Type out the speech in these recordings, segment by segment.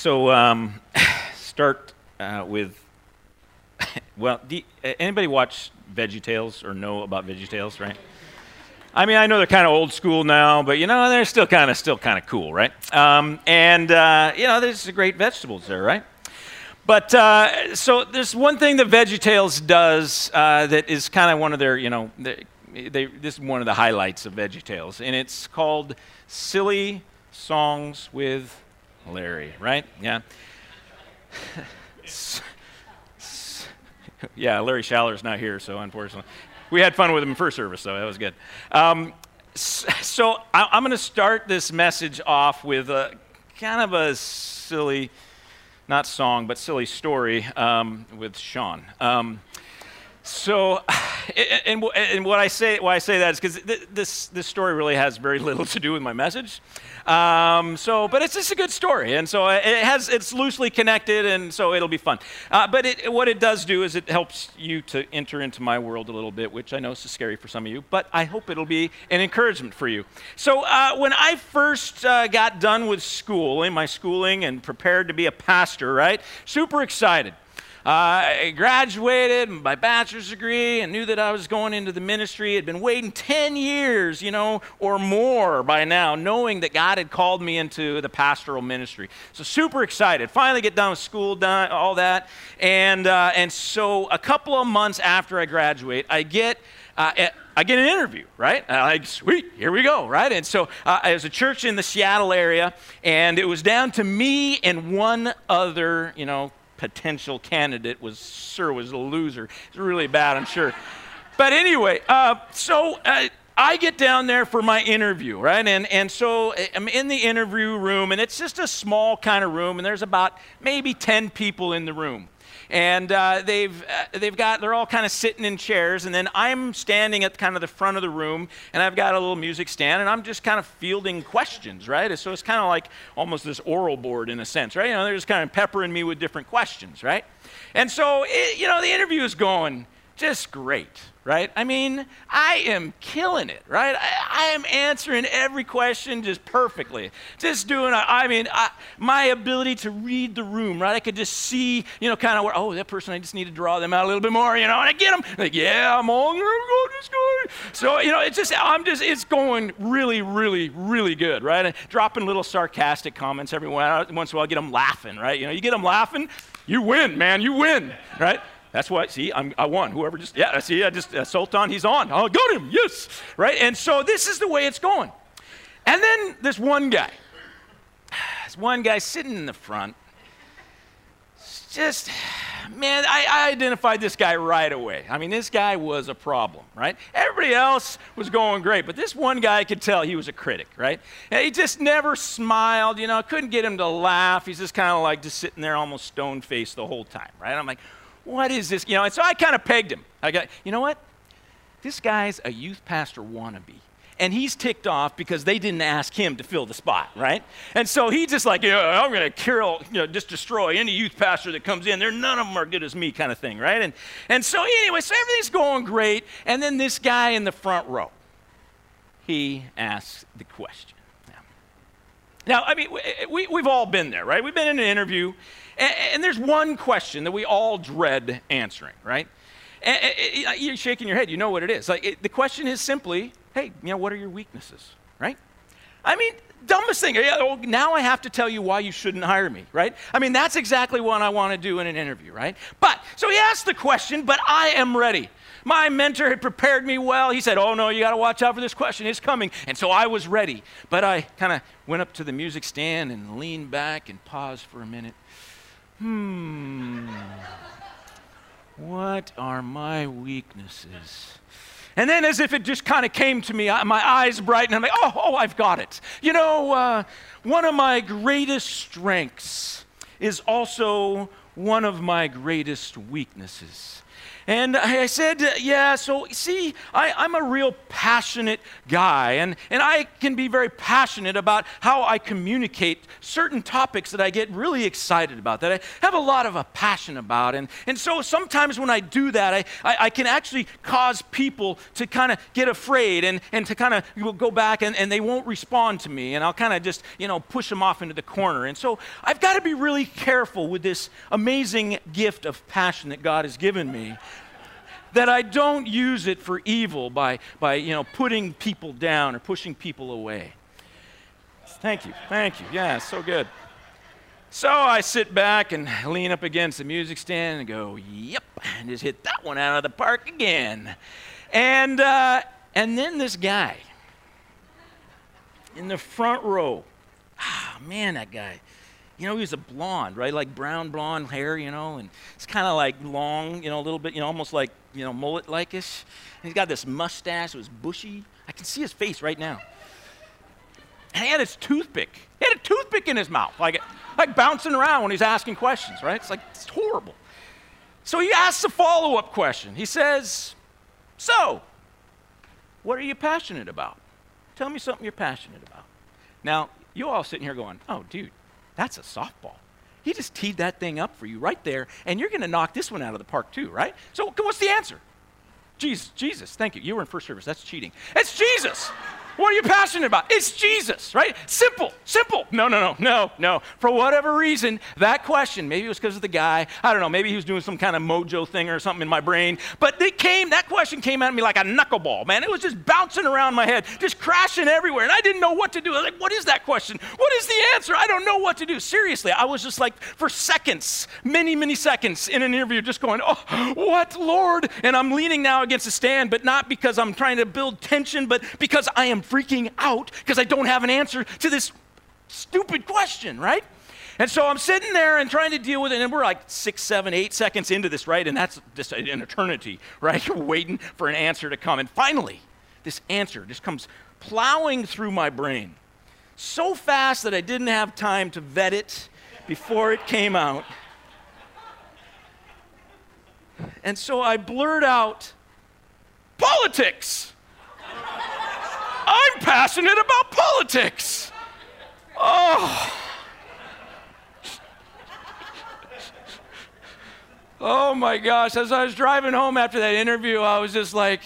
so um, start uh, with. Well, you- anybody watch VeggieTales or know about VeggieTales, right? I mean, I know they're kind of old school now, but you know they're still kind of still kind of cool, right? Um, and uh, you know, there's great vegetables there, right? But uh, so there's one thing that VeggieTales does uh, that is kind of one of their, you know, they, they, this is one of the highlights of VeggieTales, and it's called Silly Songs with Larry, right? Yeah. Yeah, Larry Schaller's not here, so unfortunately. We had fun with him first service, so that was good. Um, so I, I'm going to start this message off with a kind of a silly, not song, but silly story um, with Sean. Um, so, and, and, what I say, why I say that is because th- this this story really has very little to do with my message. Um, so, but it's just a good story, and so it has it's loosely connected, and so it'll be fun. Uh, but it, what it does do is it helps you to enter into my world a little bit, which I know is scary for some of you, but I hope it'll be an encouragement for you. So, uh, when I first uh, got done with school, in my schooling, and prepared to be a pastor, right? Super excited. I graduated my bachelor's degree and knew that I was going into the ministry. Had been waiting 10 years, you know, or more by now, knowing that God had called me into the pastoral ministry. So super excited. Finally get done with school, done all that, and uh, and so a couple of months after I graduate, I get. Uh, I get an interview, right? I'm like, sweet, here we go, right? And so uh, it was a church in the Seattle area, and it was down to me and one other, you know, potential candidate was sure was a loser. It's really bad, I'm sure. But anyway, uh, so uh, I get down there for my interview, right? And and so I'm in the interview room, and it's just a small kind of room, and there's about maybe 10 people in the room. And uh, they've, uh, they've got, they're all kind of sitting in chairs. And then I'm standing at kind of the front of the room, and I've got a little music stand, and I'm just kind of fielding questions, right? So it's kind of like almost this oral board in a sense, right? You know, they're just kind of peppering me with different questions, right? And so, it, you know, the interview is going just great, right? I mean, I am killing it, right? I, I am answering every question just perfectly. Just doing, I mean, I, my ability to read the room, right? I could just see, you know, kind of where, oh, that person, I just need to draw them out a little bit more, you know, and I get them. Like, yeah, I'm on there, I'm going. So, you know, it's just, I'm just, it's going really, really, really good, right? And dropping little sarcastic comments every once in a while, get them laughing, right? You know, you get them laughing, you win, man, you win, right? That's why, see, I'm, I won. Whoever just, yeah, see, I just, uh, Sultan, he's on. I got him, yes. Right? And so this is the way it's going. And then this one guy, this one guy sitting in the front, just, man, I, I identified this guy right away. I mean, this guy was a problem, right? Everybody else was going great, but this one guy I could tell he was a critic, right? And he just never smiled, you know, couldn't get him to laugh. He's just kind of like just sitting there almost stone faced the whole time, right? I'm like, what is this? You know, and so I kind of pegged him. I got, you know what? This guy's a youth pastor wannabe. And he's ticked off because they didn't ask him to fill the spot, right? And so he's just like, I'm going to kill, you know, just destroy any youth pastor that comes in. They're none of them are good as me, kind of thing, right? And and so anyway, so everything's going great. And then this guy in the front row, he asks the question. Now, I mean, we, we, have all been there, right? We've been in an interview, and, and there's one question that we all dread answering, right? And, and, you're shaking your head, you know what it is. Like, it, the question is simply, hey, you know, what are your weaknesses, right? I mean, dumbest thing. Now I have to tell you why you shouldn't hire me, right? I mean, that's exactly what I want to do in an interview, right? But, so he asked the question, but I am ready. My mentor had prepared me well. He said, Oh, no, you got to watch out for this question. It's coming. And so I was ready. But I kind of went up to the music stand and leaned back and paused for a minute. Hmm. What are my weaknesses? And then, as if it just kind of came to me, my eyes brightened. I'm like, oh, oh, I've got it. You know, uh, one of my greatest strengths is also one of my greatest weaknesses. And I said, Yeah, so see, I, am a real passionate guy, and, and I can be very passionate about how I communicate certain topics that I get really excited about, that I have a lot of a passion about. And, and so sometimes when I do that, I, I, I can actually cause people to kind of get afraid and, and to kind of go back and, and they won't respond to me, and I'll kind of just, you know, push them off into the corner. And so I've got to be really careful with this amazing gift of passion that God has given me that I don't use it for evil by, by you know, putting people down or pushing people away. Thank you. Thank you. Yeah, so good. So I sit back and lean up against the music stand and go, yep, and just hit that one out of the park again. And, uh, and then this guy in the front row, ah, man, that guy you know, he was a blonde, right? Like brown blonde hair, you know, and it's kind of like long, you know, a little bit, you know, almost like, you know, mullet like ish. He's got this mustache, it was bushy. I can see his face right now. And he had his toothpick. He had a toothpick in his mouth, like, like bouncing around when he's asking questions, right? It's like, it's horrible. So he asks a follow up question. He says, So, what are you passionate about? Tell me something you're passionate about. Now, you all sitting here going, Oh, dude, that's a softball. He just teed that thing up for you right there, and you're going to knock this one out of the park too, right? So, what's the answer? Jesus, Jesus, thank you. You were in first service. That's cheating. It's Jesus. What are you passionate about? It's Jesus, right? Simple, simple. No, no, no, no, no. For whatever reason, that question, maybe it was because of the guy, I don't know, maybe he was doing some kind of mojo thing or something in my brain, but they came, that question came at me like a knuckleball, man. It was just bouncing around my head, just crashing everywhere, and I didn't know what to do. I was like, what is that question? What is the answer? I don't know what to do. Seriously, I was just like, for seconds, many, many seconds in an interview, just going, oh, what, Lord? And I'm leaning now against the stand, but not because I'm trying to build tension, but because I am freaking out because I don't have an answer to this stupid question, right? And so I'm sitting there and trying to deal with it, and we're like six, seven, eight seconds into this, right? And that's just an eternity, right? You're waiting for an answer to come. And finally, this answer just comes plowing through my brain so fast that I didn't have time to vet it before it came out. And so I blurt out, politics. I'm passionate about politics. Oh. Oh my gosh, as I was driving home after that interview, I was just like,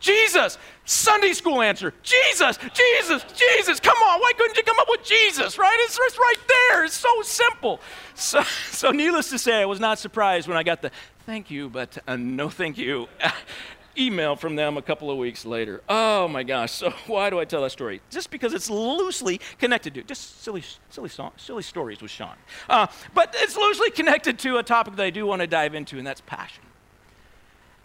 Jesus, Sunday school answer, Jesus, Jesus, Jesus, come on, why couldn't you come up with Jesus, right? It's, it's right there, it's so simple. So, so, needless to say, I was not surprised when I got the thank you, but uh, no thank you email from them a couple of weeks later. Oh my gosh. So why do I tell that story? Just because it's loosely connected to just silly, silly, song, silly stories with Sean. Uh, but it's loosely connected to a topic that I do want to dive into, and that's passion.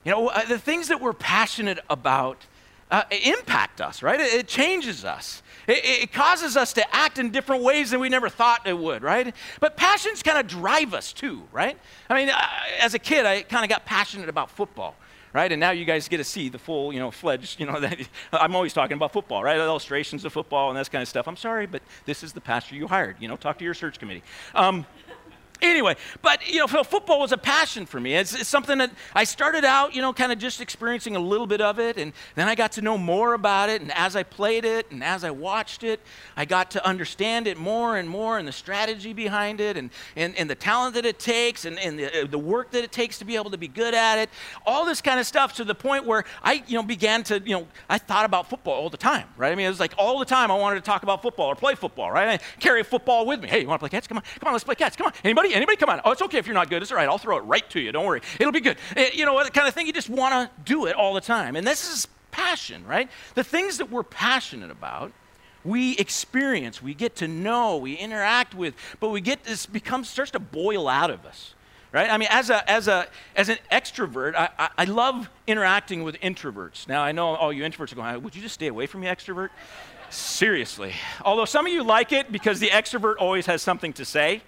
You know, uh, the things that we're passionate about uh, impact us, right? It, it changes us. It, it, causes us to act in different ways than we never thought it would, right? But passions kind of drive us too, right? I mean, uh, as a kid, I kind of got passionate about football right? And now you guys get to see the full, you know, fledged, you know, that, I'm always talking about football, right? Illustrations of football and that kind of stuff. I'm sorry, but this is the pastor you hired. You know, talk to your search committee. Um, Anyway, but you know, football was a passion for me. It's, it's something that I started out, you know, kind of just experiencing a little bit of it, and then I got to know more about it. And as I played it and as I watched it, I got to understand it more and more, and the strategy behind it, and and, and the talent that it takes, and, and the, uh, the work that it takes to be able to be good at it. All this kind of stuff to the point where I, you know, began to, you know, I thought about football all the time, right? I mean, it was like all the time I wanted to talk about football or play football, right? I carry football with me. Hey, you want to play catch? Come on, come on, let's play catch. Come on, anybody? Anybody? Anybody come on? Oh, it's okay if you're not good. It's all right. I'll throw it right to you. Don't worry. It'll be good. It, you know, the kind of thing you just want to do it all the time. And this is passion, right? The things that we're passionate about, we experience, we get to know, we interact with, but we get this becomes starts to boil out of us. Right? I mean, as, a, as, a, as an extrovert, I, I, I love interacting with introverts. Now, I know all you introverts are going, would you just stay away from me, extrovert? Seriously. Although some of you like it because the extrovert always has something to say.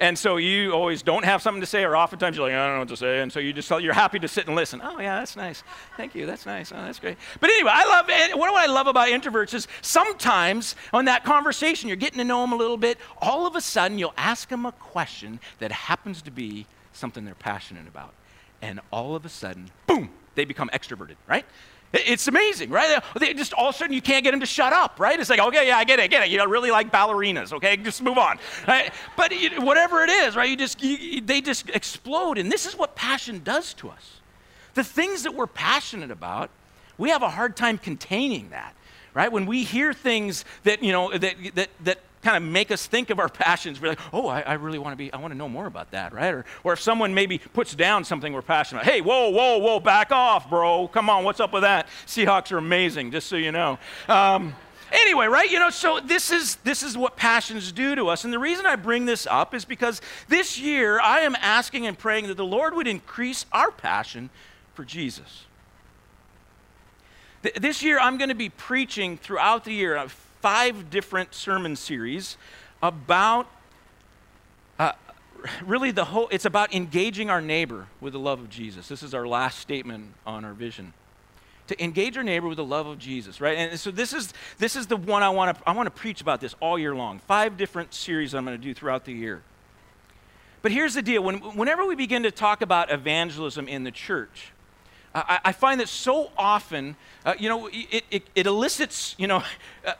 And so you always don't have something to say, or oftentimes you're like, I don't know what to say. And so you just, you're happy to sit and listen. Oh, yeah, that's nice. Thank you. That's nice. Oh, that's great. But anyway, I love it. What I love about introverts is sometimes on that conversation, you're getting to know them a little bit. All of a sudden, you'll ask them a question that happens to be something they're passionate about. and all of a sudden, boom, they become extroverted, right? It's amazing, right? They just all of a sudden you can't get them to shut up, right? It's like, okay, yeah, I get it, I get it. You really like ballerinas, okay? Just move on, right? But whatever it is, right? You just you, they just explode, and this is what passion does to us. The things that we're passionate about, we have a hard time containing that, right? When we hear things that you know that that that kind of make us think of our passions. We're like, oh, I, I really want to be, I want to know more about that, right? Or, or if someone maybe puts down something we're passionate about, hey, whoa, whoa, whoa, back off, bro. Come on, what's up with that? Seahawks are amazing, just so you know. Um, anyway right you know so this is this is what passions do to us and the reason i bring this up is because this year i am asking and praying that the lord would increase our passion for jesus Th- this year i'm going to be preaching throughout the year five different sermon series about uh, really the whole, it's about engaging our neighbor with the love of Jesus. This is our last statement on our vision. To engage our neighbor with the love of Jesus, right? And so this is this is the one I want to I want to preach about this all year long. Five different series I'm going to do throughout the year. But here's the deal: when, whenever we begin to talk about evangelism in the church, I, I find that so often, uh, you know, it, it, it, elicits, you know, uh,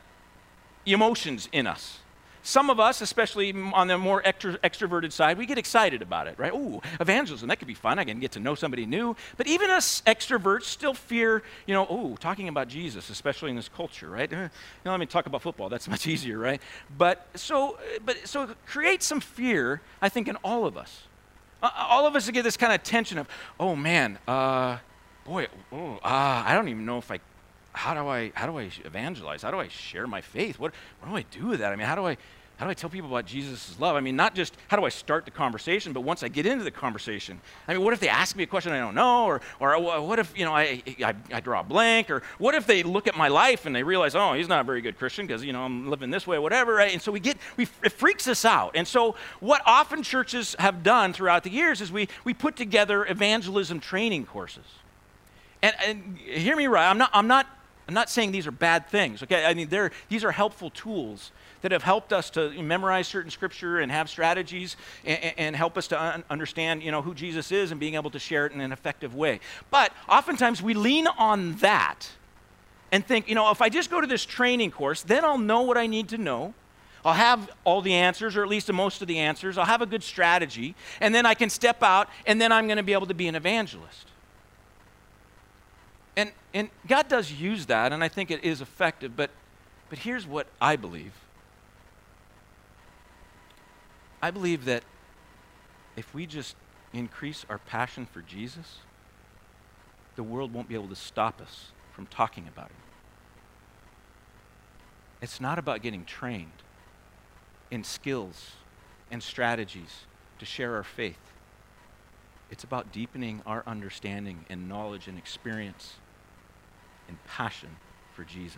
emotions in us. Some of us, especially on the more extro- extroverted side, we get excited about it, right? Ooh, evangelism, that could be fun. I can get to know somebody new. But even us extroverts still fear, you know, oh, talking about Jesus, especially in this culture, right? You know, let me talk about football. That's much easier, right? But so, but so it creates some fear, I think, in all of us. Uh, all of us get this kind of tension of, oh man, uh, boy, oh, uh, I don't even know if I how do I how do I evangelize? How do I share my faith? What what do I do with that? I mean, how do I how do I tell people about Jesus' love? I mean, not just how do I start the conversation, but once I get into the conversation, I mean, what if they ask me a question I don't know, or or what if you know I I, I draw a blank, or what if they look at my life and they realize, oh, he's not a very good Christian because you know I'm living this way, whatever, right? And so we get we it freaks us out. And so what often churches have done throughout the years is we we put together evangelism training courses. And, and hear me right, I'm not I'm not I'm not saying these are bad things, okay? I mean, these are helpful tools that have helped us to memorize certain scripture and have strategies and, and help us to un- understand, you know, who Jesus is and being able to share it in an effective way. But oftentimes we lean on that and think, you know, if I just go to this training course, then I'll know what I need to know. I'll have all the answers, or at least most of the answers. I'll have a good strategy, and then I can step out, and then I'm going to be able to be an evangelist. And, and God does use that, and I think it is effective, but, but here's what I believe I believe that if we just increase our passion for Jesus, the world won't be able to stop us from talking about him. It's not about getting trained in skills and strategies to share our faith. It's about deepening our understanding and knowledge and experience and passion for Jesus.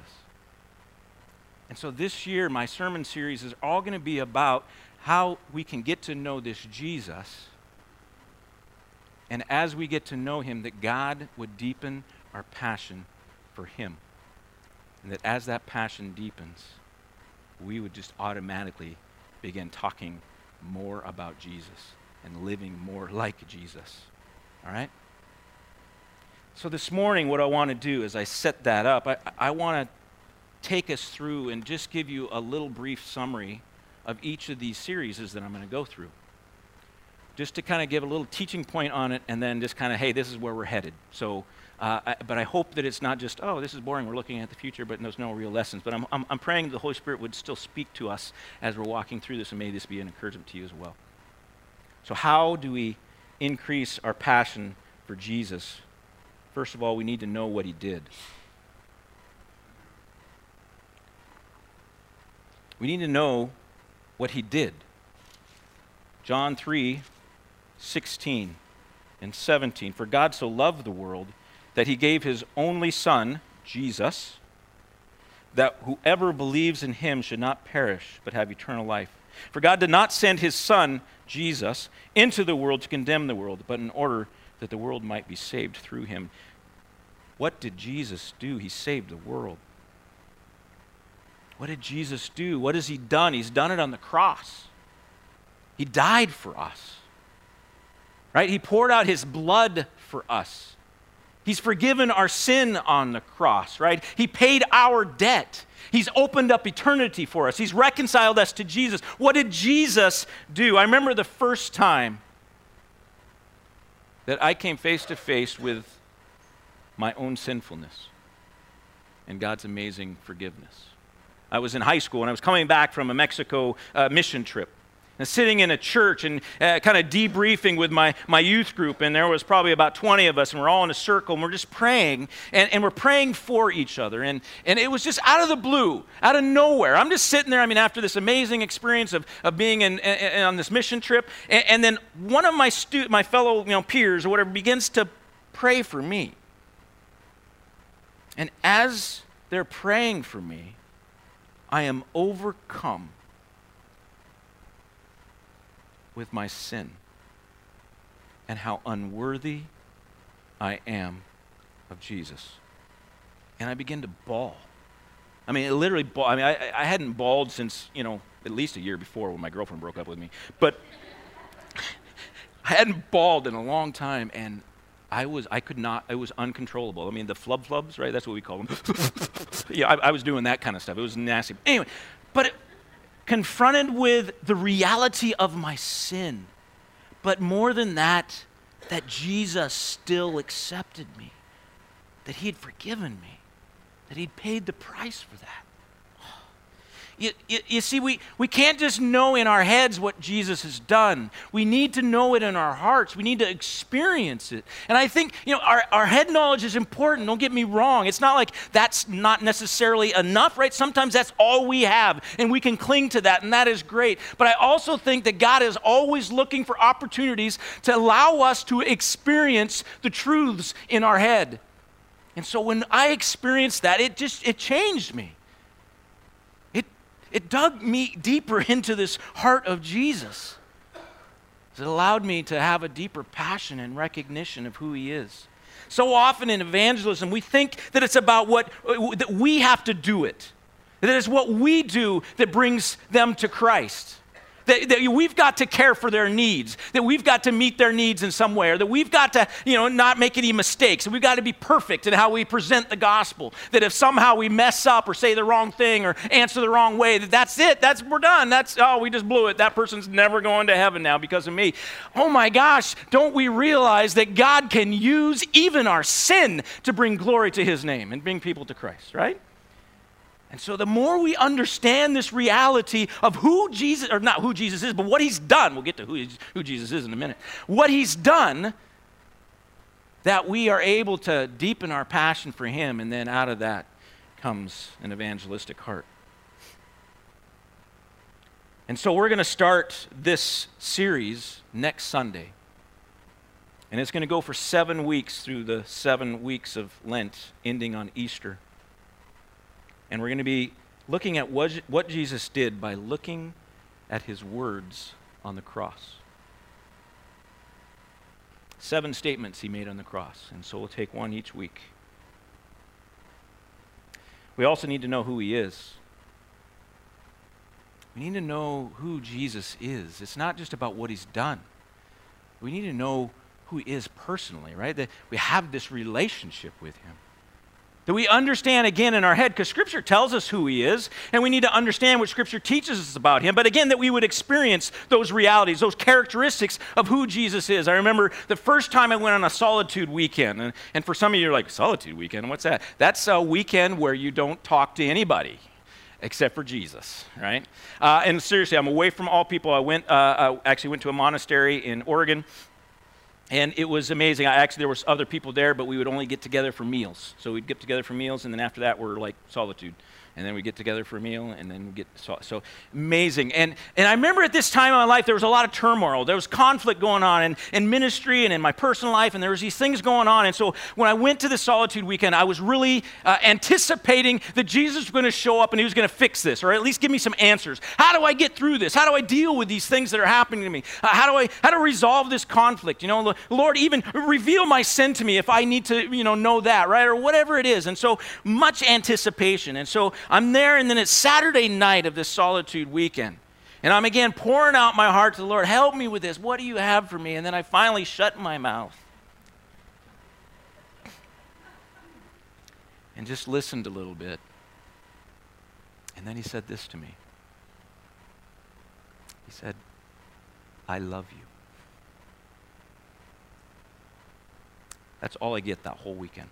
And so this year, my sermon series is all going to be about how we can get to know this Jesus. And as we get to know him, that God would deepen our passion for him. And that as that passion deepens, we would just automatically begin talking more about Jesus and living more like Jesus. All right? So, this morning, what I want to do is I set that up. I, I want to take us through and just give you a little brief summary of each of these series that I'm going to go through. Just to kind of give a little teaching point on it, and then just kind of, hey, this is where we're headed. So, uh, I, but I hope that it's not just, oh, this is boring, we're looking at the future, but there's no real lessons. But I'm, I'm, I'm praying the Holy Spirit would still speak to us as we're walking through this, and may this be an encouragement to you as well. So, how do we increase our passion for Jesus? First of all, we need to know what he did. We need to know what he did. John 3 16 and 17. For God so loved the world that he gave his only Son, Jesus, that whoever believes in him should not perish, but have eternal life. For God did not send his Son, Jesus, into the world to condemn the world, but in order that the world might be saved through him. What did Jesus do? He saved the world. What did Jesus do? What has he done? He's done it on the cross. He died for us. right? He poured out his blood for us. He's forgiven our sin on the cross, right? He paid our debt. He's opened up eternity for us. He's reconciled us to Jesus. What did Jesus do? I remember the first time that I came face to face with my own sinfulness and God's amazing forgiveness. I was in high school and I was coming back from a Mexico uh, mission trip and sitting in a church and uh, kind of debriefing with my, my youth group. And there was probably about 20 of us, and we're all in a circle, and we're just praying, and, and we're praying for each other. And, and it was just out of the blue, out of nowhere. I'm just sitting there, I mean, after this amazing experience of, of being in, in on this mission trip, and, and then one of my, stu- my fellow you know, peers or whatever begins to pray for me. And as they're praying for me, I am overcome with my sin and how unworthy I am of Jesus. And I begin to bawl. I mean, it literally, bawl. I mean, I, I hadn't bawled since, you know, at least a year before when my girlfriend broke up with me. But I hadn't bawled in a long time, and I was, I could not, it was uncontrollable. I mean, the flub flubs, right? That's what we call them. yeah, I, I, was doing that kind of stuff. It was nasty. Anyway, but it, confronted with the reality of my sin, but more than that, that Jesus still accepted me, that He had forgiven me, that He'd paid the price for that. You, you, you, see, we, we can't just know in our heads what Jesus has done. We need to know it in our hearts. We need to experience it. And I think, you know, our, our head knowledge is important. Don't get me wrong. It's not like that's not necessarily enough, right? Sometimes that's all we have, and we can cling to that, and that is great. But I also think that God is always looking for opportunities to allow us to experience the truths in our head. And so when I experienced that, it just, it changed me it dug me deeper into this heart of Jesus. It allowed me to have a deeper passion and recognition of who he is. So often in evangelism, we think that it's about what that we have to do it. That it's what we do that brings them to Christ. That, that, we've got to care for their needs, that we've got to meet their needs in some way, or that we've got to, you know, not make any mistakes, we've got to be perfect in how we present the gospel. That if somehow we mess up or say the wrong thing or answer the wrong way, that that's it, that's we're done. That's oh, we just blew it. That person's never going to heaven now because of me. Oh my gosh, don't we realize that God can use even our sin to bring glory to his name and bring people to Christ, right? And so, the more we understand this reality of who Jesus, or not who Jesus is, but what he's done, we'll get to who, who Jesus is in a minute, what he's done, that we are able to deepen our passion for him, and then out of that comes an evangelistic heart. And so, we're going to start this series next Sunday. And it's going to go for seven weeks through the seven weeks of Lent, ending on Easter. And we're going to be looking at what, what Jesus did by looking at his words on the cross. Seven statements he made on the cross, and so we'll take one each week. We also need to know who he is. We need to know who Jesus is. It's not just about what he's done. We need to know who he is personally, right? That we have this relationship with him. That we understand again in our head, because Scripture tells us who He is, and we need to understand what Scripture teaches us about Him. But again, that we would experience those realities, those characteristics of who Jesus is. I remember the first time I went on a solitude weekend, and, and for some of you, you're like, solitude weekend? What's that? That's a weekend where you don't talk to anybody except for Jesus, right? Uh, and seriously, I'm away from all people. I went, uh, I actually went to a monastery in Oregon and it was amazing. I actually there was other people there, but we would only get together for meals. So we'd get together for meals, and then after that, we're like solitude and then we get together for a meal, and then we get so, so, amazing. And and I remember at this time in my life there was a lot of turmoil. There was conflict going on in, in ministry and in my personal life, and there was these things going on. And so when I went to the solitude weekend, I was really uh, anticipating that Jesus was going to show up and he was going to fix this, or at least give me some answers. How do I get through this? How do I deal with these things that are happening to me? Uh, how do I how to resolve this conflict? You know, Lord, even reveal my sin to me if I need to, you know, know that, right, or whatever it is. And so much anticipation. And so I'm there, and then it's Saturday night of this solitude weekend. And I'm again pouring out my heart to the Lord. Help me with this. What do you have for me? And then I finally shut my mouth and just listened a little bit. And then he said this to me He said, I love you. That's all I get that whole weekend.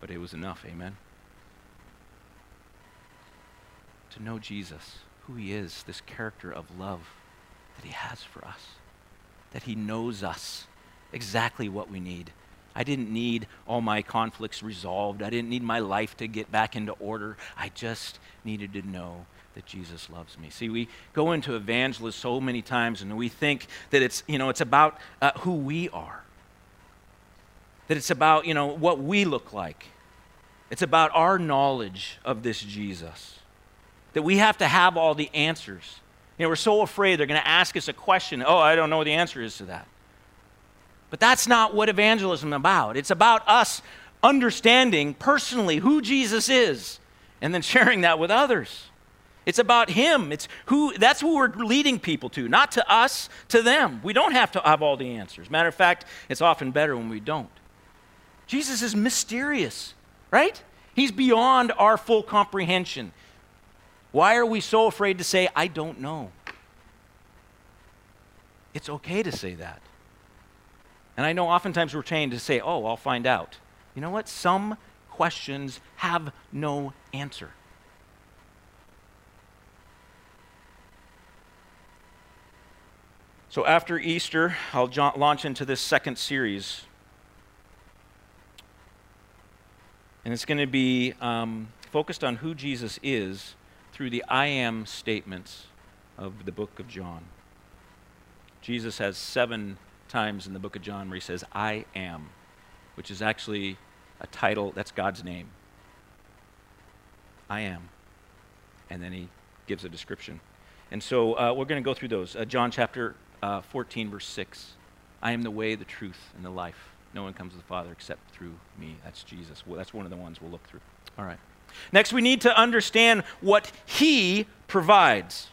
But it was enough, amen? To know Jesus, who he is, this character of love that he has for us, that he knows us exactly what we need. I didn't need all my conflicts resolved. I didn't need my life to get back into order. I just needed to know that Jesus loves me. See, we go into evangelism so many times and we think that it's, you know, it's about uh, who we are. That it's about, you know, what we look like. It's about our knowledge of this Jesus. That we have to have all the answers. You know, we're so afraid they're going to ask us a question. Oh, I don't know what the answer is to that. But that's not what evangelism is about. It's about us understanding personally who Jesus is and then sharing that with others. It's about him. It's who that's who we're leading people to, not to us, to them. We don't have to have all the answers. Matter of fact, it's often better when we don't. Jesus is mysterious, right? He's beyond our full comprehension. Why are we so afraid to say, I don't know? It's okay to say that. And I know oftentimes we're trained to say, oh, I'll find out. You know what? Some questions have no answer. So after Easter, I'll launch into this second series. And it's going to be um, focused on who Jesus is through the I am statements of the book of John. Jesus has seven times in the book of John where he says, I am, which is actually a title, that's God's name. I am. And then he gives a description. And so uh, we're going to go through those. Uh, John chapter uh, 14, verse 6. I am the way, the truth, and the life. No one comes to the Father except through me. That's Jesus. Well, that's one of the ones we'll look through. All right. Next, we need to understand what He provides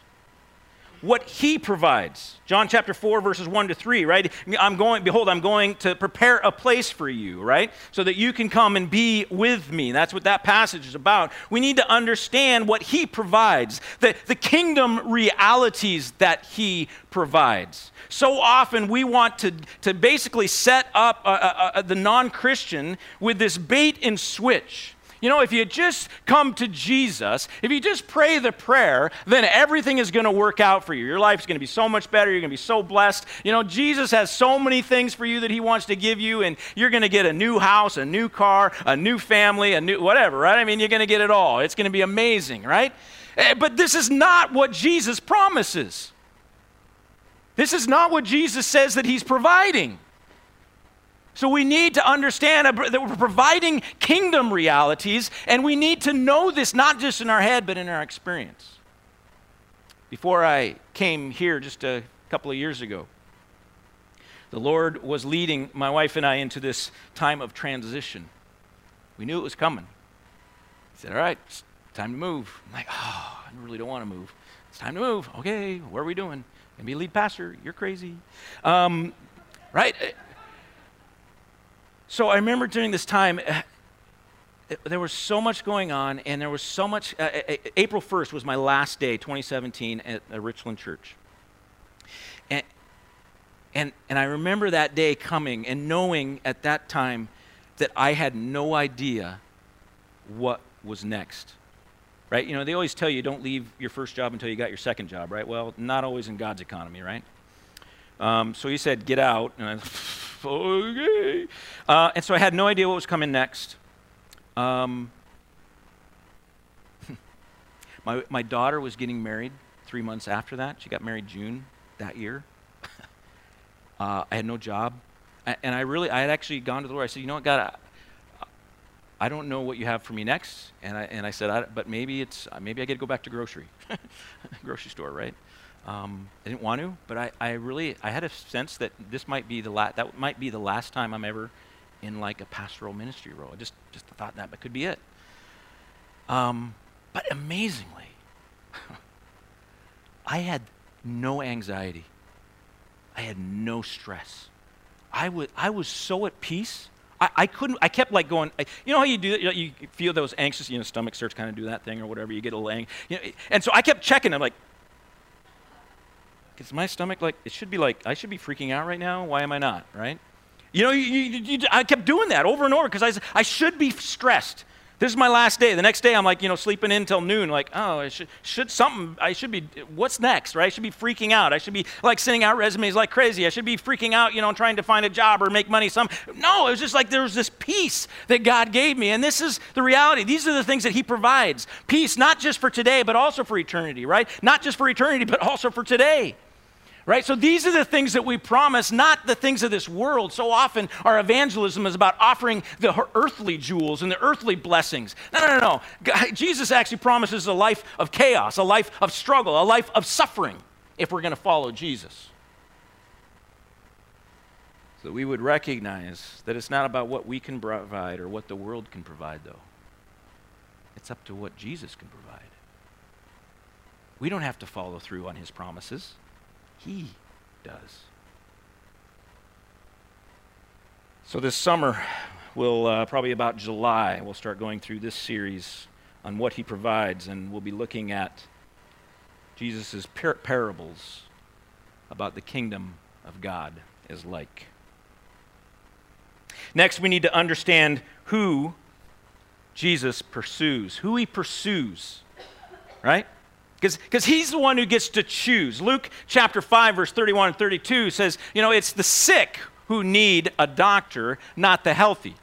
what he provides. John chapter 4, verses 1 to 3, right? I'm going, behold, I'm going to prepare a place for you, right? So that you can come and be with me. That's what that passage is about. We need to understand what he provides, the, the kingdom realities that he provides. So often we want to, to basically set up uh, uh, uh, the non Christian with this bait and switch you know, if you just come to Jesus, if you just pray the prayer, then everything is going to work out for you. Your life is going to be so much better. You're going to be so blessed. You know, Jesus has so many things for you that he wants to give you, and you're going to get a new house, a new car, a new family, a new whatever, right? I mean, you're going to get it all. It's going to be amazing, right? Eh, but this is not what Jesus promises. This is not what Jesus says that he's providing. So we need to understand that we're providing kingdom realities, and we need to know this not just in our head, but in our experience. Before I came here just a couple of years ago, the Lord was leading my wife and I into this time of transition. We knew it was coming. He said, All right, it's time to move. I'm like, Oh, I really don't want to move. It's time to move. Okay, what are we doing? Gonna be lead pastor. You're crazy. Um, right? So I remember during this time, uh, there was so much going on, and there was so much. Uh April 1st was my last day, 2017, at Richland Church. And, and, and I remember that day coming and knowing at that time that I had no idea what was next. Right? You know, they always tell you don't leave your first job until you got your second job, right? Well, not always in God's economy, right? Um, so he said, get out. And I okay. Uh, and so I had no idea what was coming next. Um, my, my daughter was getting married three months after that. She got married June that year. uh, I had no job. I, and I really, I had actually gone to the Lord. I said, you know what, God, I, I don't know what you have for me next. And I, and I said, I, but maybe it's, maybe I get to go back to grocery, grocery store, right? Um, I didn't want to, but I, I really I had a sense that this might be the la- that might be the last time I'm ever in like a pastoral ministry role. I just just thought that, but could be it. Um, but amazingly, I had no anxiety. I had no stress. I was, I was so at peace. I, I couldn't, I kept like going, you know how you do that? You, feel those anxious, you know, stomach starts kind of do that thing or whatever. You get a little angry. You know, and so I kept checking. I'm like, is my stomach like, it should be like, I should be freaking out right now. Why am I not, right? You know, you, you, you, I kept doing that over and over because I, I should be stressed. This is my last day. The next day, I'm like, you know, sleeping in till noon. Like, oh, I should, should something, I should be, what's next, right? I should be freaking out. I should be like sending out resumes like crazy. I should be freaking out, you know, trying to find a job or make money. Some, no, it was just like there was this peace that God gave me. And this is the reality. These are the things that He provides peace, not just for today, but also for eternity, right? Not just for eternity, but also for today right? So these are the things that we promise, not the things of this world. So often our evangelism is about offering the earthly jewels and the earthly blessings. No, no, no, no. Jesus actually promises a life of chaos, a life of struggle, a life of suffering if we're going to follow Jesus. So we would recognize that it's not about what we can provide or what the world can provide, though. It's up to what Jesus can provide. We don't have to follow through on his promises. He does. So this summer, we'll uh, probably about July, we'll start going through this series on what he provides, and we'll be looking at Jesus' par- parables about the kingdom of God is like. Next, we need to understand who Jesus pursues, who he pursues, right? Because he's the one who gets to choose. Luke chapter 5, verse 31 and 32 says, you know, it's the sick who need a doctor, not the healthy.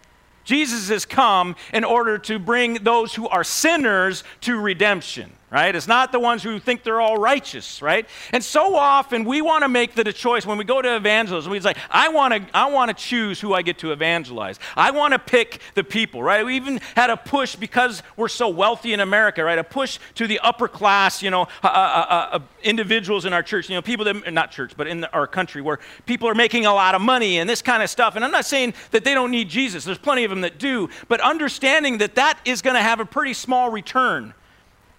Jesus has come in order to bring those who are sinners to redemption right? It's not the ones who think they're all righteous, right? And so often we want to make the choice when we go to evangelism. We say, I want to, I want to choose who I get to evangelize. I want to pick the people, right? We even had a push because we're so wealthy in America, right? A push to the upper class, you know, uh, uh, uh, uh individuals in our church, you know, people that, not church, but in our country where people are making a lot of money and this kind of stuff. And I'm not saying that they don't need Jesus. There's plenty of them that do, but understanding that that is going to have a pretty small return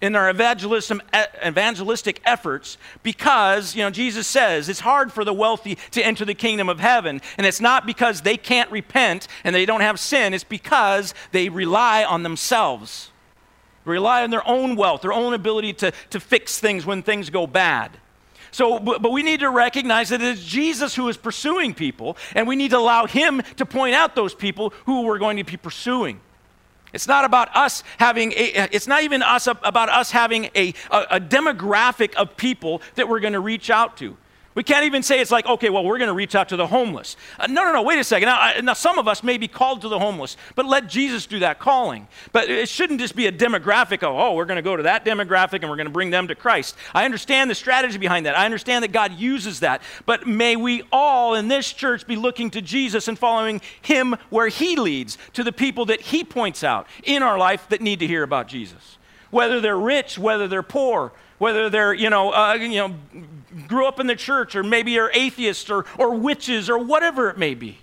in our evangelism, evangelistic efforts because, you know, Jesus says it's hard for the wealthy to enter the kingdom of heaven. And it's not because they can't repent and they don't have sin, it's because they rely on themselves, rely on their own wealth, their own ability to, to fix things when things go bad. So, but, we need to recognize that it is Jesus who is pursuing people, and we need to allow Him to point out those people who we're going to be pursuing. It's not about us having a, it's not even us about us having a, a, a demographic of people that we're going to reach out to. We can't even say it's like, okay, well, we're going to reach out to the homeless. Uh, no, no, no, wait a second. Now, now, some of us may be called to the homeless, but let Jesus do that calling. But it shouldn't just be a demographic of, oh, we're going to go to that demographic and we're going to bring them to Christ. I understand the strategy behind that. I understand that God uses that. But may we all in this church be looking to Jesus and following Him where He leads, to the people that He points out in our life that need to hear about Jesus. Whether they're rich, whether they're poor, whether they're, you know, uh, you know, grew up in the church or maybe are atheists or, or witches or whatever it may be.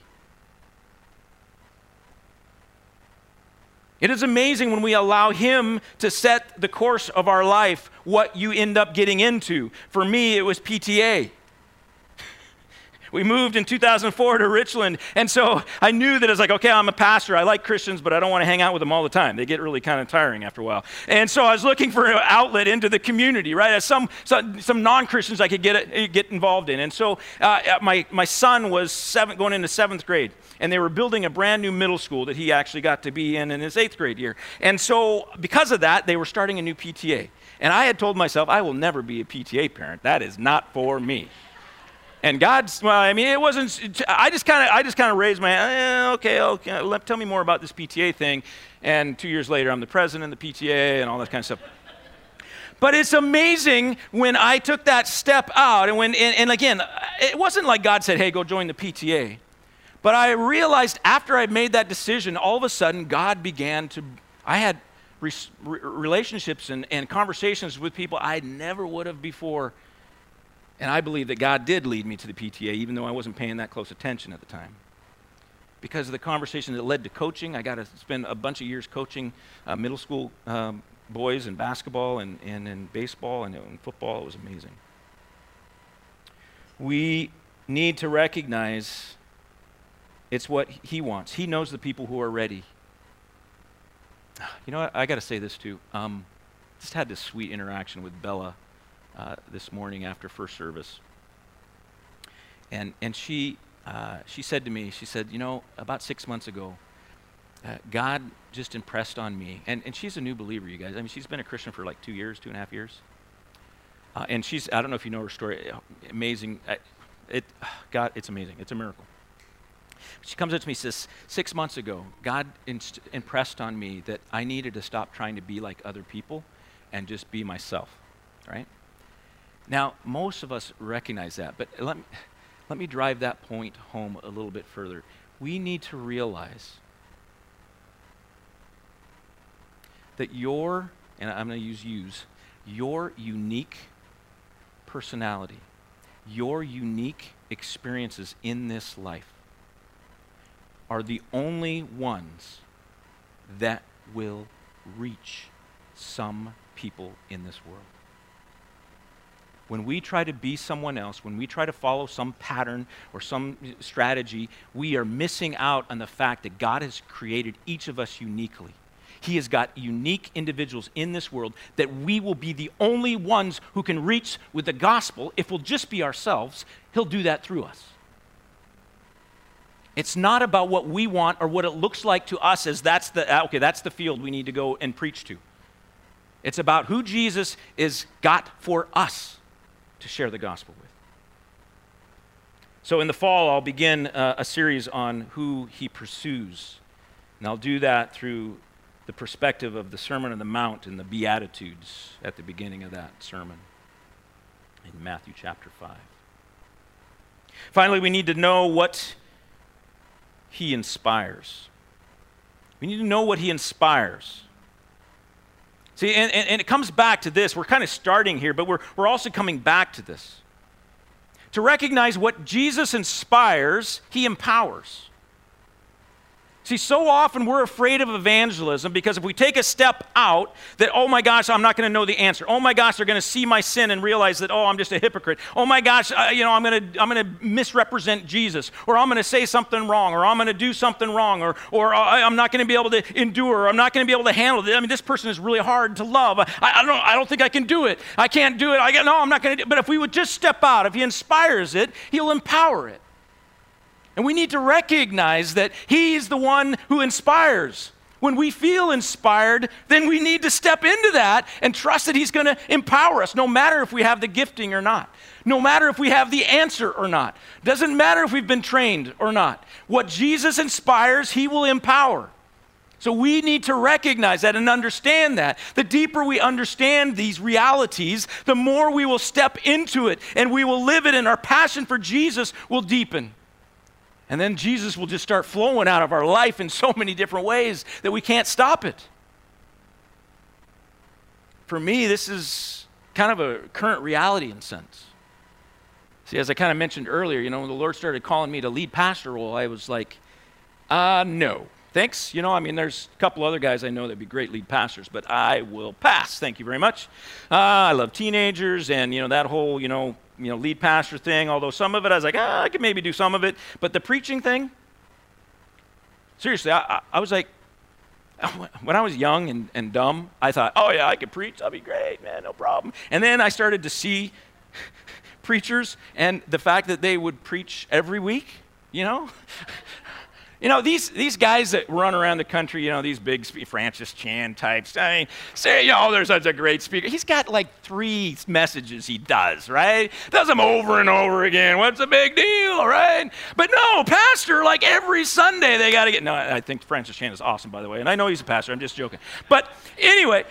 It is amazing when we allow Him to set the course of our life what you end up getting into. For me, it was PTA. We moved in 2004 to Richland. And so I knew that it's like, okay, I'm a pastor. I like Christians, but I don't want to hang out with them all the time. They get really kind of tiring after a while. And so I was looking for an outlet into the community, right? As some, some, some non Christians I could get, get involved in. And so uh, my, my son was seven, going into seventh grade and they were building a brand new middle school that he actually got to be in in his eighth grade year. And so, because of that, they were starting a new PTA. And I had told myself, I will never be a PTA parent. That is not for me. And God's, well, I mean, it wasn't, I just kind of, I just kind of raised my eh, okay, okay, let, tell me more about this PTA thing. And two years later, I'm the president of the PTA and all that kind of stuff. But it's amazing when I took that step out, and when, and, and again, it wasn't like God said, hey, go join the PTA. But I realized after I made that decision, all of a sudden, God began to, I had re- relationships and, and conversations with people I never would have before and I believe that God did lead me to the PTA, even though I wasn't paying that close attention at the time. Because of the conversation that led to coaching, I got to spend a bunch of years coaching uh, middle school um, boys in basketball and, and in baseball and in football. It was amazing. we need to recognize it's what He wants. He knows the people who are ready. You know what? I got to say this too. Um, just had this sweet interaction with Bella uh, this morning after first service. And, and she, uh, she said to me, she said, you know, about six months ago, uh, God just impressed on me. And, and she's a new believer, you guys. I mean, she's been a Christian for like two years, two and a half years. Uh, and she's, I don't know if you know her story, amazing. It, God, it's amazing. It's a miracle. She comes up to me and says, Six months ago, God inst- impressed on me that I needed to stop trying to be like other people and just be myself, right? Now, most of us recognize that, but let me, let me drive that point home a little bit further. We need to realize that your, and I'm going to use use, your unique personality, your unique experiences in this life are the only ones that will reach some people in this world. When we try to be someone else, when we try to follow some pattern or some strategy, we are missing out on the fact that God has created each of us uniquely. He has got unique individuals in this world that we will be the only ones who can reach with the gospel. If we'll just be ourselves, He'll do that through us. It's not about what we want or what it looks like to us as that's the ah, okay, that's the field we need to go and preach to. It's about who Jesus is got for us to share the gospel with. So in the fall, I'll begin uh, a series on who he pursues. And I'll do that through the perspective of the Sermon on the Mount and the Beatitudes at the beginning of that sermon in Matthew chapter 5. Finally, we need to know what he inspires. We need to know what he inspires. See, and, and, and, it comes back to this. We're kind of starting here, but we're, we're also coming back to this. To recognize what Jesus inspires, he empowers. See, so often we're afraid of evangelism because if we take a step out, that, oh my gosh, I'm not going to know the answer. Oh my gosh, they're going to see my sin and realize that, oh, I'm just a hypocrite. Oh my gosh, uh, you know, I'm going to I'm to misrepresent Jesus, or I'm going to say something wrong, or I'm going to do something wrong, or, or uh, I'm not going to be able to endure, or I'm not going to be able to handle it. I mean, this person is really hard to love. I, I, don't, I don't think I can do it. I can't do it. I no, I'm not going to But if we would just step out, if He inspires it, He'll empower it. And we need to recognize that He's the one who inspires. When we feel inspired, then we need to step into that and trust that He's going to empower us, no matter if we have the gifting or not, no matter if we have the answer or not. Doesn't matter if we've been trained or not. What Jesus inspires, He will empower. So we need to recognize that and understand that. The deeper we understand these realities, the more we will step into it and we will live it, and our passion for Jesus will deepen. And then Jesus will just start flowing out of our life in so many different ways that we can't stop it. For me, this is kind of a current reality in sense. See, as I kind of mentioned earlier, you know, when the Lord started calling me to lead pastor role, I was like, uh, no. Thanks. You know, I mean, there's a couple other guys I know that'd be great lead pastors, but I will pass. Thank you very much. Uh, I love teenagers and, you know, that whole, you know, you know, lead pastor thing, although some of it I was like, ah, I could maybe do some of it. But the preaching thing, seriously, I, I, I was like, when I was young and, and dumb, I thought, oh yeah, I could preach. That'll be great, man, no problem. And then I started to see preachers and the fact that they would preach every week, you know? You know, these, these guys that run around the country, you know, these big Francis Chan types, I mean, say, you know, there's such a great speaker. He's got like three messages he does, right? Does them over and over again. What's the big deal, right? But no, pastor, like every Sunday they got to get. No, I think Francis Chan is awesome, by the way. And I know he's a pastor. I'm just joking. But anyway,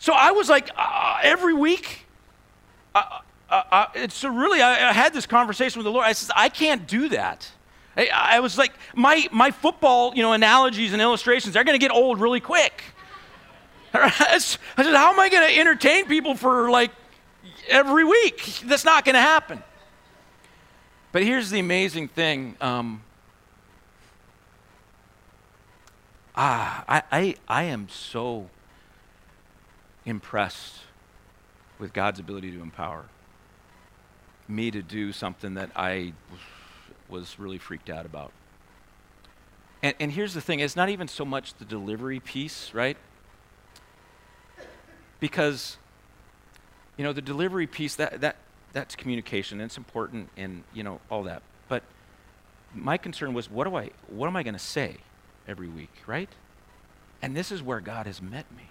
so I was like, uh, every week, uh, uh, uh it's really, I, I had this conversation with the Lord. I said, I can't do that. I was like, my, my football, you know, analogies and illustrations, they're going to get old really quick. I said, how am I going to entertain people for like every week? That's not going to happen. But here's the amazing thing. Um, ah, I, I, I am so impressed with God's ability to empower. me to do something that I was really freaked out about. And, and here's the thing it's not even so much the delivery piece, right? Because, you know, the delivery piece, that, that, that's communication, it's important, and, you know, all that. But my concern was, what, do I, what am I going to say every week, right? And this is where God has met me.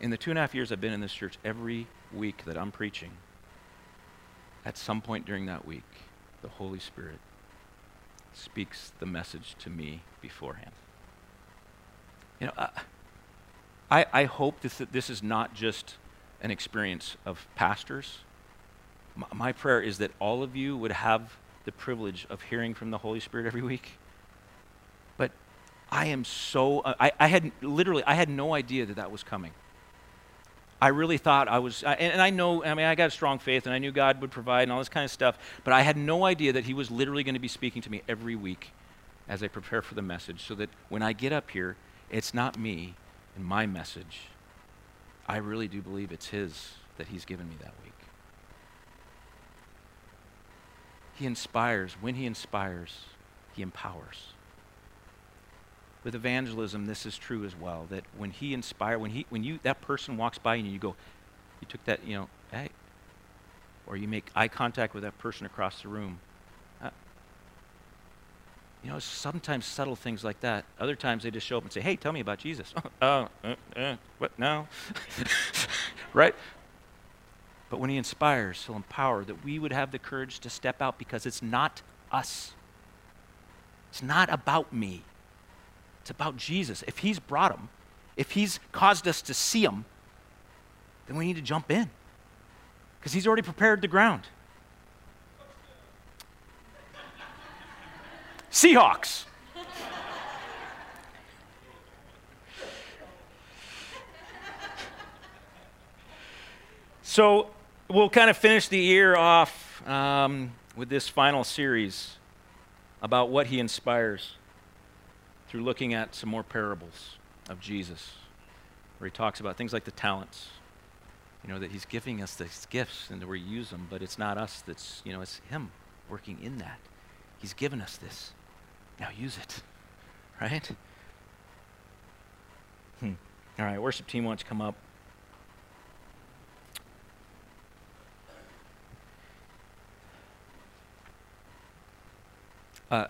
In the two and a half years I've been in this church, every week that I'm preaching, at some point during that week, the Holy Spirit speaks the message to me beforehand. You know, I, I hope that this is not just an experience of pastors. My, my prayer is that all of you would have the privilege of hearing from the Holy Spirit every week. But I am so, I, I had literally, I had no idea that that was coming. I really thought I was, and, and I know, I mean, I got a strong faith and I knew God would provide and all this kind of stuff, but I had no idea that He was literally going to be speaking to me every week as I prepare for the message so that when I get up here, it's not me and my message. I really do believe it's His that He's given me that week. He inspires. When He inspires, He empowers with evangelism, this is true as well. That when he inspire, when he, when you, that person walks by and you go, you took that, you know, hey, or you make eye contact with that person across the room. Uh, you know, sometimes subtle things like that. Other times they just show up and say, hey, tell me about Jesus. oh, uh, uh, what now? right? But when he inspires, he'll empower that we would have the courage to step out because it's not us. It's not about me. It's about Jesus. If He's brought them, if He's caused us to see them, then we need to jump in because He's already prepared the ground. Seahawks. so we'll kind of finish the year off um, with this final series about what he inspires through looking at some more parables of Jesus, where he talks about things like the talents. You know, that he's giving us these gifts and that we use them, but it's not us that's, you know, it's him working in that. He's given us this. Now use it. Right? Hmm. All right, worship team wants to come up. Uh,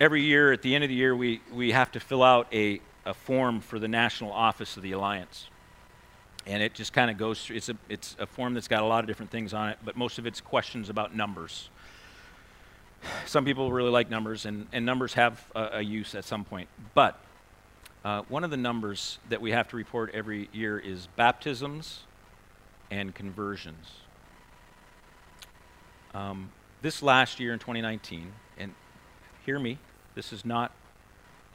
every year, at the end of the year, we, we have to fill out a, a form for the National Office of the Alliance. And it just kind of goes through, it's a, it's a form that's got a lot of different things on it, but most of it's questions about numbers. Some people really like numbers, and, and numbers have a, a use at some point. But uh, one of the numbers that we have to report every year is baptisms and conversions. Um, this last year in 2019, and hear me, this is not,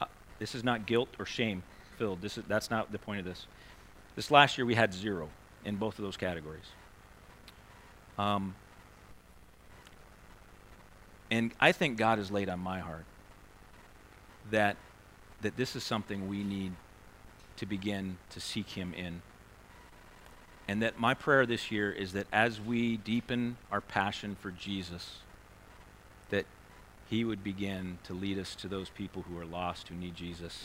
uh, this is not guilt or shame filled. This is, that's not the point of this. This last year we had zero in both of those categories. Um, and I think God has laid on my heart that, that this is something we need to begin to seek Him in. And that my prayer this year is that as we deepen our passion for Jesus, he would begin to lead us to those people who are lost, who need Jesus,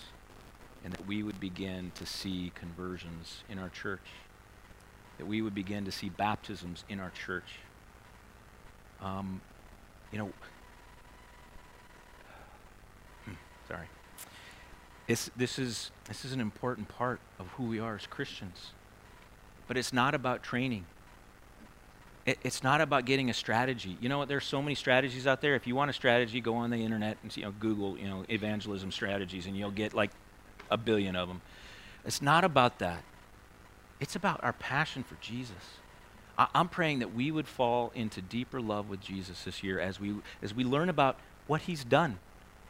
and that we would begin to see conversions in our church, that we would begin to see baptisms in our church. Um, you know, hmm, sorry. It's, this, is, this is an important part of who we are as Christians. But it's not about training it, it's not about getting a strategy. You know what? There's so many strategies out there. If you want a strategy, go on the internet and you know, Google, you know, evangelism strategies, and you'll get like a billion of them. It's not about that. It's about our passion for Jesus. I, I'm praying that we would fall into deeper love with Jesus this year as we as we learn about what He's done,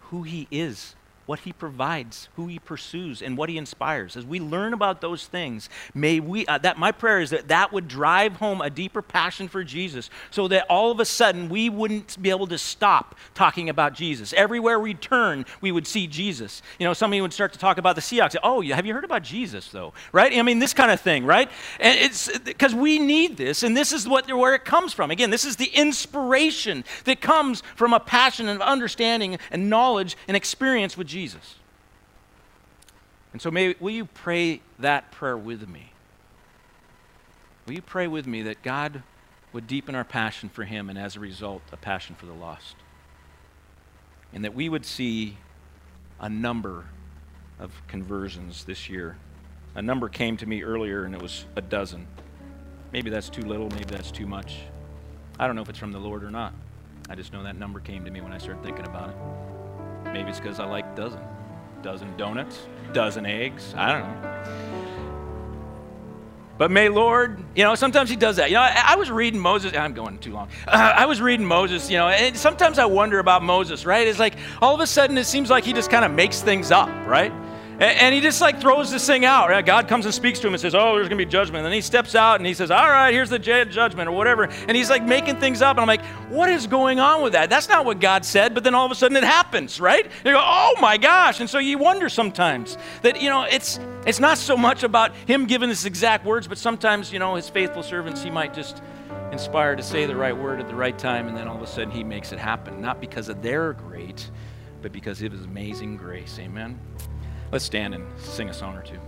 who He is, what he provides, who he pursues, and what he inspires. As we learn about those things, may we, uh, that my prayer is that that would drive home a deeper passion for Jesus so that all of a sudden we wouldn't be able to stop talking about Jesus. Everywhere we turn, we would see Jesus. You know, somebody would start to talk about the Seahawks. Oh, have you heard about Jesus, though? Right? I mean, this kind of thing, right? And it's because we need this, and this is what, where it comes from. Again, this is the inspiration that comes from a passion of understanding and knowledge and experience with Jesus. Jesus. And so, may, will you pray that prayer with me? Will you pray with me that God would deepen our passion for Him and as a result, a passion for the lost? And that we would see a number of conversions this year. A number came to me earlier and it was a dozen. Maybe that's too little, maybe that's too much. I don't know if it's from the Lord or not. I just know that number came to me when I started thinking about it. Maybe it's because I like dozen. Dozen donuts, dozen eggs. I don't know. But may Lord, you know, sometimes He does that. You know, I, I was reading Moses. I'm going too long. Uh, I was reading Moses, you know, and sometimes I wonder about Moses, right? It's like all of a sudden it seems like he just kind of makes things up, right? And he just like throws this thing out. God comes and speaks to him and says, Oh, there's going to be judgment. And then he steps out and he says, All right, here's the judgment or whatever. And he's like making things up. And I'm like, What is going on with that? That's not what God said. But then all of a sudden it happens, right? And you go, Oh my gosh. And so you wonder sometimes that, you know, it's, it's not so much about him giving us exact words, but sometimes, you know, his faithful servants, he might just inspire to say the right word at the right time. And then all of a sudden he makes it happen. Not because of their great, but because of his amazing grace. Amen. Let's stand and sing a song or two.